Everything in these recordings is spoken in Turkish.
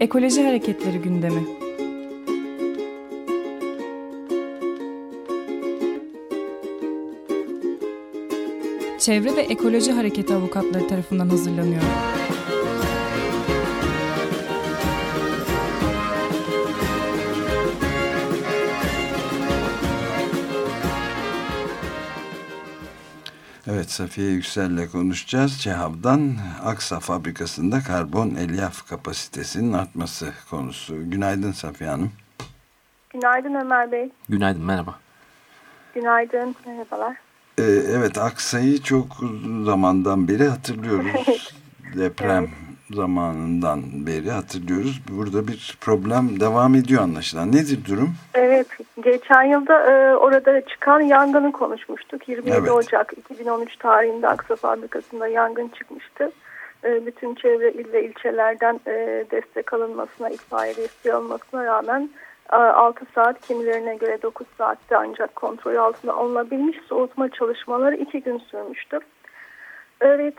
Ekoloji Hareketleri gündemi. Çevre ve Ekoloji Hareketi avukatları tarafından hazırlanıyor. Evet Safiye Yüksel'le konuşacağız. Çehav'dan Aksa fabrikasında karbon elyaf kapasitesinin artması konusu. Günaydın Safiye Hanım. Günaydın Ömer Bey. Günaydın merhaba. Günaydın merhabalar. Ee, evet Aksa'yı çok zamandan beri hatırlıyoruz. Deprem evet. Zamanından beri hatırlıyoruz. Burada bir problem devam ediyor anlaşılan. Nedir durum? Evet geçen yılda e, orada çıkan yangını konuşmuştuk. 27 evet. Ocak 2013 tarihinde Aksa fabrikasında yangın çıkmıştı. E, bütün çevre il ve ilçelerden e, destek alınmasına, itfaiye desteği alınmasına rağmen 6 saat kimilerine göre 9 saatte ancak kontrol altında alınabilmiş soğutma çalışmaları 2 gün sürmüştü. Evet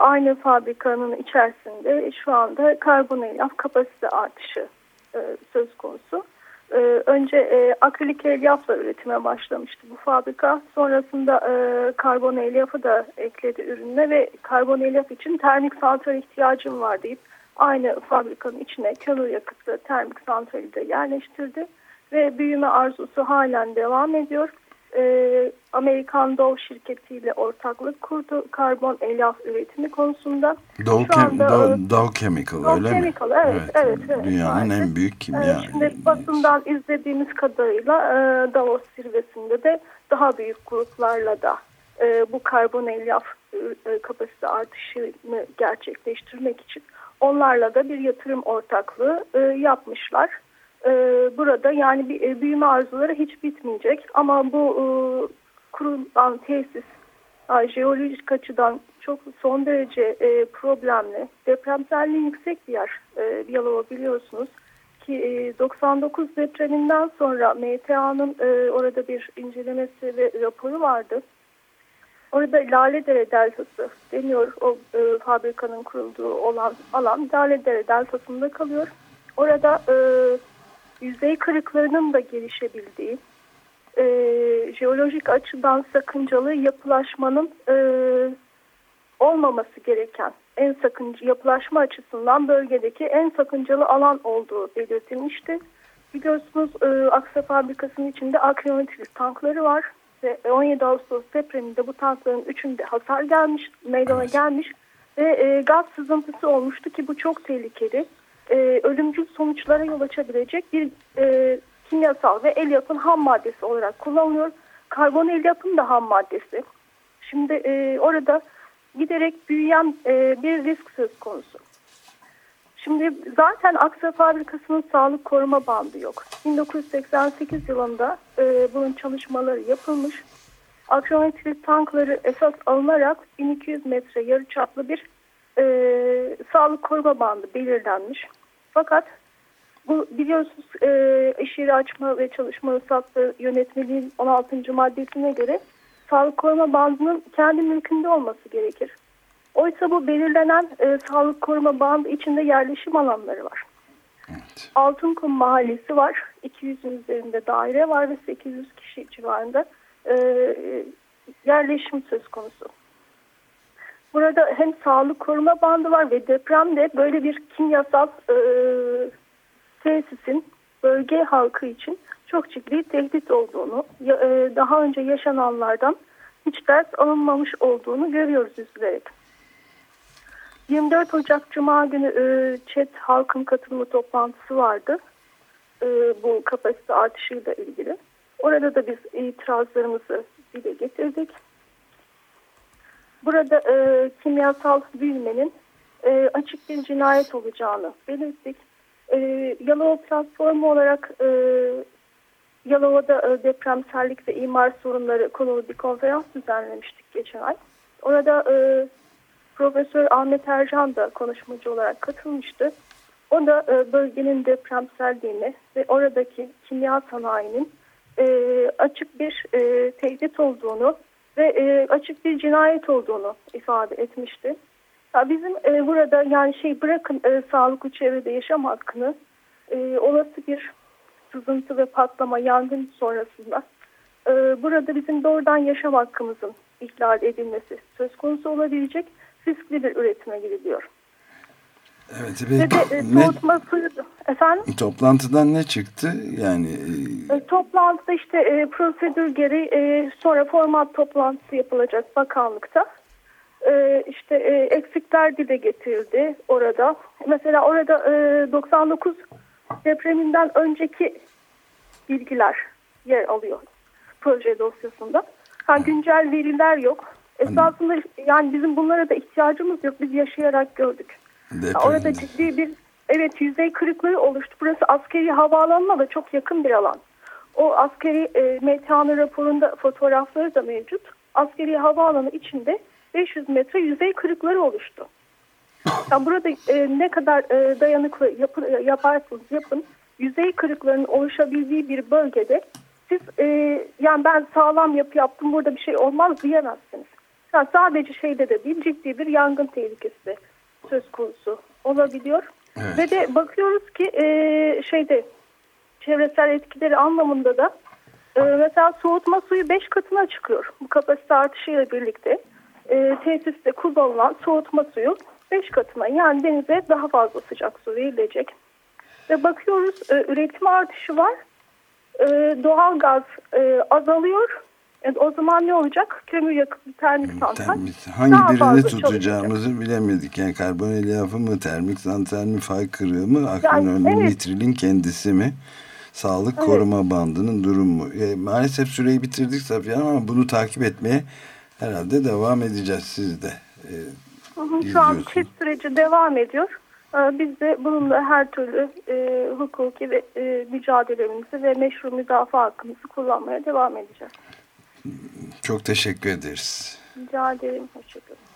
aynı fabrikanın içerisinde şu anda karbon elyaf kapasite artışı söz konusu. Önce akrilik elyafla üretime başlamıştı bu fabrika. Sonrasında karbon elyafı da ekledi ürününe ve karbon elyaf için termik santral ihtiyacım var deyip aynı fabrikanın içine kömür yakıtlı termik santrali de yerleştirdi ve büyüme arzusu halen devam ediyor. Ee, Amerikan Dow şirketiyle ortaklık kurdu karbon elyaf üretimi konusunda. Dow, Şu anda, Dow, Dow Chemical Dow öyle Chemical, mi? Evet, evet, evet, Dünyanın evet. en büyük kimya. Evet, şimdi basından izlediğimiz kadarıyla e, Davos zirvesinde de daha büyük gruplarla da e, bu karbon elyaf e, kapasite artışını gerçekleştirmek için Onlarla da bir yatırım ortaklığı e, yapmışlar. E, burada yani bir e, büyüme arzuları hiç bitmeyecek ama bu e, kurulan tesis e, jeolojik açıdan çok son derece e, problemli. Depremselliği yüksek bir yer e, Yalova biliyorsunuz ki e, 99 depreminden sonra MTA'nın e, orada bir incelemesi ve raporu vardı. Orada Laledere Deltası deniyor o e, fabrikanın kurulduğu olan alan Laledere Deltası'nda kalıyor. Orada e, yüzey kırıklarının da gelişebildiği, e, jeolojik açıdan sakıncalı yapılaşmanın e, olmaması gereken en sakıncı yapılaşma açısından bölgedeki en sakıncalı alan olduğu belirtilmişti. Biliyorsunuz e, Aksa fabrikasının içinde akriyometrik tankları var ve 17 Ağustos depreminde bu tankların üçünde hasar gelmiş, meydana evet. gelmiş ve e, gaz sızıntısı olmuştu ki bu çok tehlikeli. E, ölümcül sonuçlara yol açabilecek bir e, kimyasal ve el yapın ham maddesi olarak kullanılıyor. Karbon el yapın da ham maddesi. Şimdi e, orada giderek büyüyen e, bir risk söz konusu. Şimdi zaten Aksa Fabrikası'nın sağlık koruma bandı yok. 1988 yılında e, bunun çalışmaları yapılmış. Akrometrik tankları esas alınarak 1200 metre yarıçaplı bir e, sağlık koruma bandı belirlenmiş. Fakat bu biliyorsunuz e, iş yeri açma ve çalışma ruhsatlı yönetmeliğin 16. maddesine göre sağlık koruma bandının kendi mülkünde olması gerekir. Oysa bu belirlenen e, sağlık koruma bandı içinde yerleşim alanları var. Evet. Altınkum Mahallesi var. 200'ün üzerinde daire var ve 800 kişi civarında e, yerleşim söz konusu. Burada hem sağlık koruma bandı var ve depremde böyle bir kimyasal e, tesisin bölge halkı için çok ciddi tehdit olduğunu, e, daha önce yaşananlardan hiç ders alınmamış olduğunu görüyoruz üzülerek. 24 Ocak Cuma günü e, ÇED halkın katılımı toplantısı vardı. E, bu kapasite artışıyla ilgili. Orada da biz itirazlarımızı dile getirdik. Burada e, kimyasal büyümenin e, açık bir cinayet olacağını belirttik. E, Yalova platformu olarak e, Yalova'da e, depremsellik ve imar sorunları konulu bir konferans düzenlemiştik geçen ay. Orada e, Profesör Ahmet Ercan da konuşmacı olarak katılmıştı. O da e, bölgenin depremselliğini ve oradaki kimya sanayinin e, açık bir e, tehdit olduğunu ve e, açık bir cinayet olduğunu ifade etmişti. Ya bizim e, burada yani şey bırakın e, sağlıklı çevrede yaşam hakkını e, olası bir sızıntı ve patlama yangın sonrasında e, burada bizim doğrudan yaşam hakkımızın ihlal edilmesi söz konusu olabilecek riskli bir üretime gidiliyor. Evet. Ve de e, soğutma suyu efendim? Toplantıdan ne çıktı? Yani e, e toplantıda işte e, prosedür gereği e, sonra format toplantısı yapılacak bakanlıkta. E, işte e, eksikler dile getirildi orada. Mesela orada e, 99 depreminden önceki bilgiler yer alıyor proje dosyasında. Yani güncel veriler yok. Esasında yani bizim bunlara da ihtiyacımız yok. Biz yaşayarak gördük. Depremde. Orada ciddi bir evet yüzey kırıklığı oluştu. Burası askeri havaalanına da çok yakın bir alan. O askeri e, mekanı raporunda fotoğrafları da mevcut. Askeri havaalanı içinde 500 metre yüzey kırıkları oluştu. Yani burada e, ne kadar e, dayanıklı yapı, yaparsınız yapın yüzey kırıklarının oluşabildiği bir bölgede siz e, yani ben sağlam yapı yaptım burada bir şey olmaz diyemezsiniz. Yani sadece şeyde de değil ciddi bir yangın tehlikesi de söz konusu olabiliyor. Evet. Ve de bakıyoruz ki e, şeyde çevresel etkileri anlamında da e, mesela soğutma suyu 5 katına çıkıyor. Bu kapasite artışıyla birlikte e, tesiste kullanılan soğutma suyu 5 katına yani denize daha fazla sıcak su verilecek. Ve bakıyoruz e, üretim artışı var. E, doğal gaz e, azalıyor. E, o zaman ne olacak? Kömür yakıtlı termik santral. Hangi birini tutacağımızı çalışacak. bilemedik. Yani karbon elyafı mı, termik santral mi, fay kırığı mı, yani, evet. nitrilin kendisi mi? Sağlık evet. koruma bandının durumu. E, maalesef süreyi bitirdik Safiye ama bunu takip etmeye herhalde devam edeceğiz siz de. E, Şu an çift süreci devam ediyor. Ee, biz de bununla her türlü e, hukuki ve e, mücadelemizi ve meşru müdafaa hakkımızı kullanmaya devam edeceğiz. Çok teşekkür ederiz. Rica ederim. Hoşçakalın.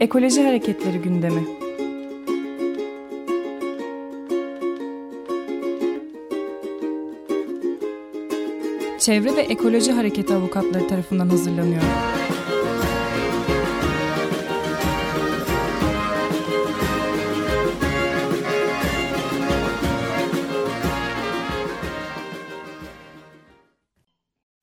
Ekoloji Hareketleri gündemi. Çevre ve Ekoloji Hareketi avukatları tarafından hazırlanıyor.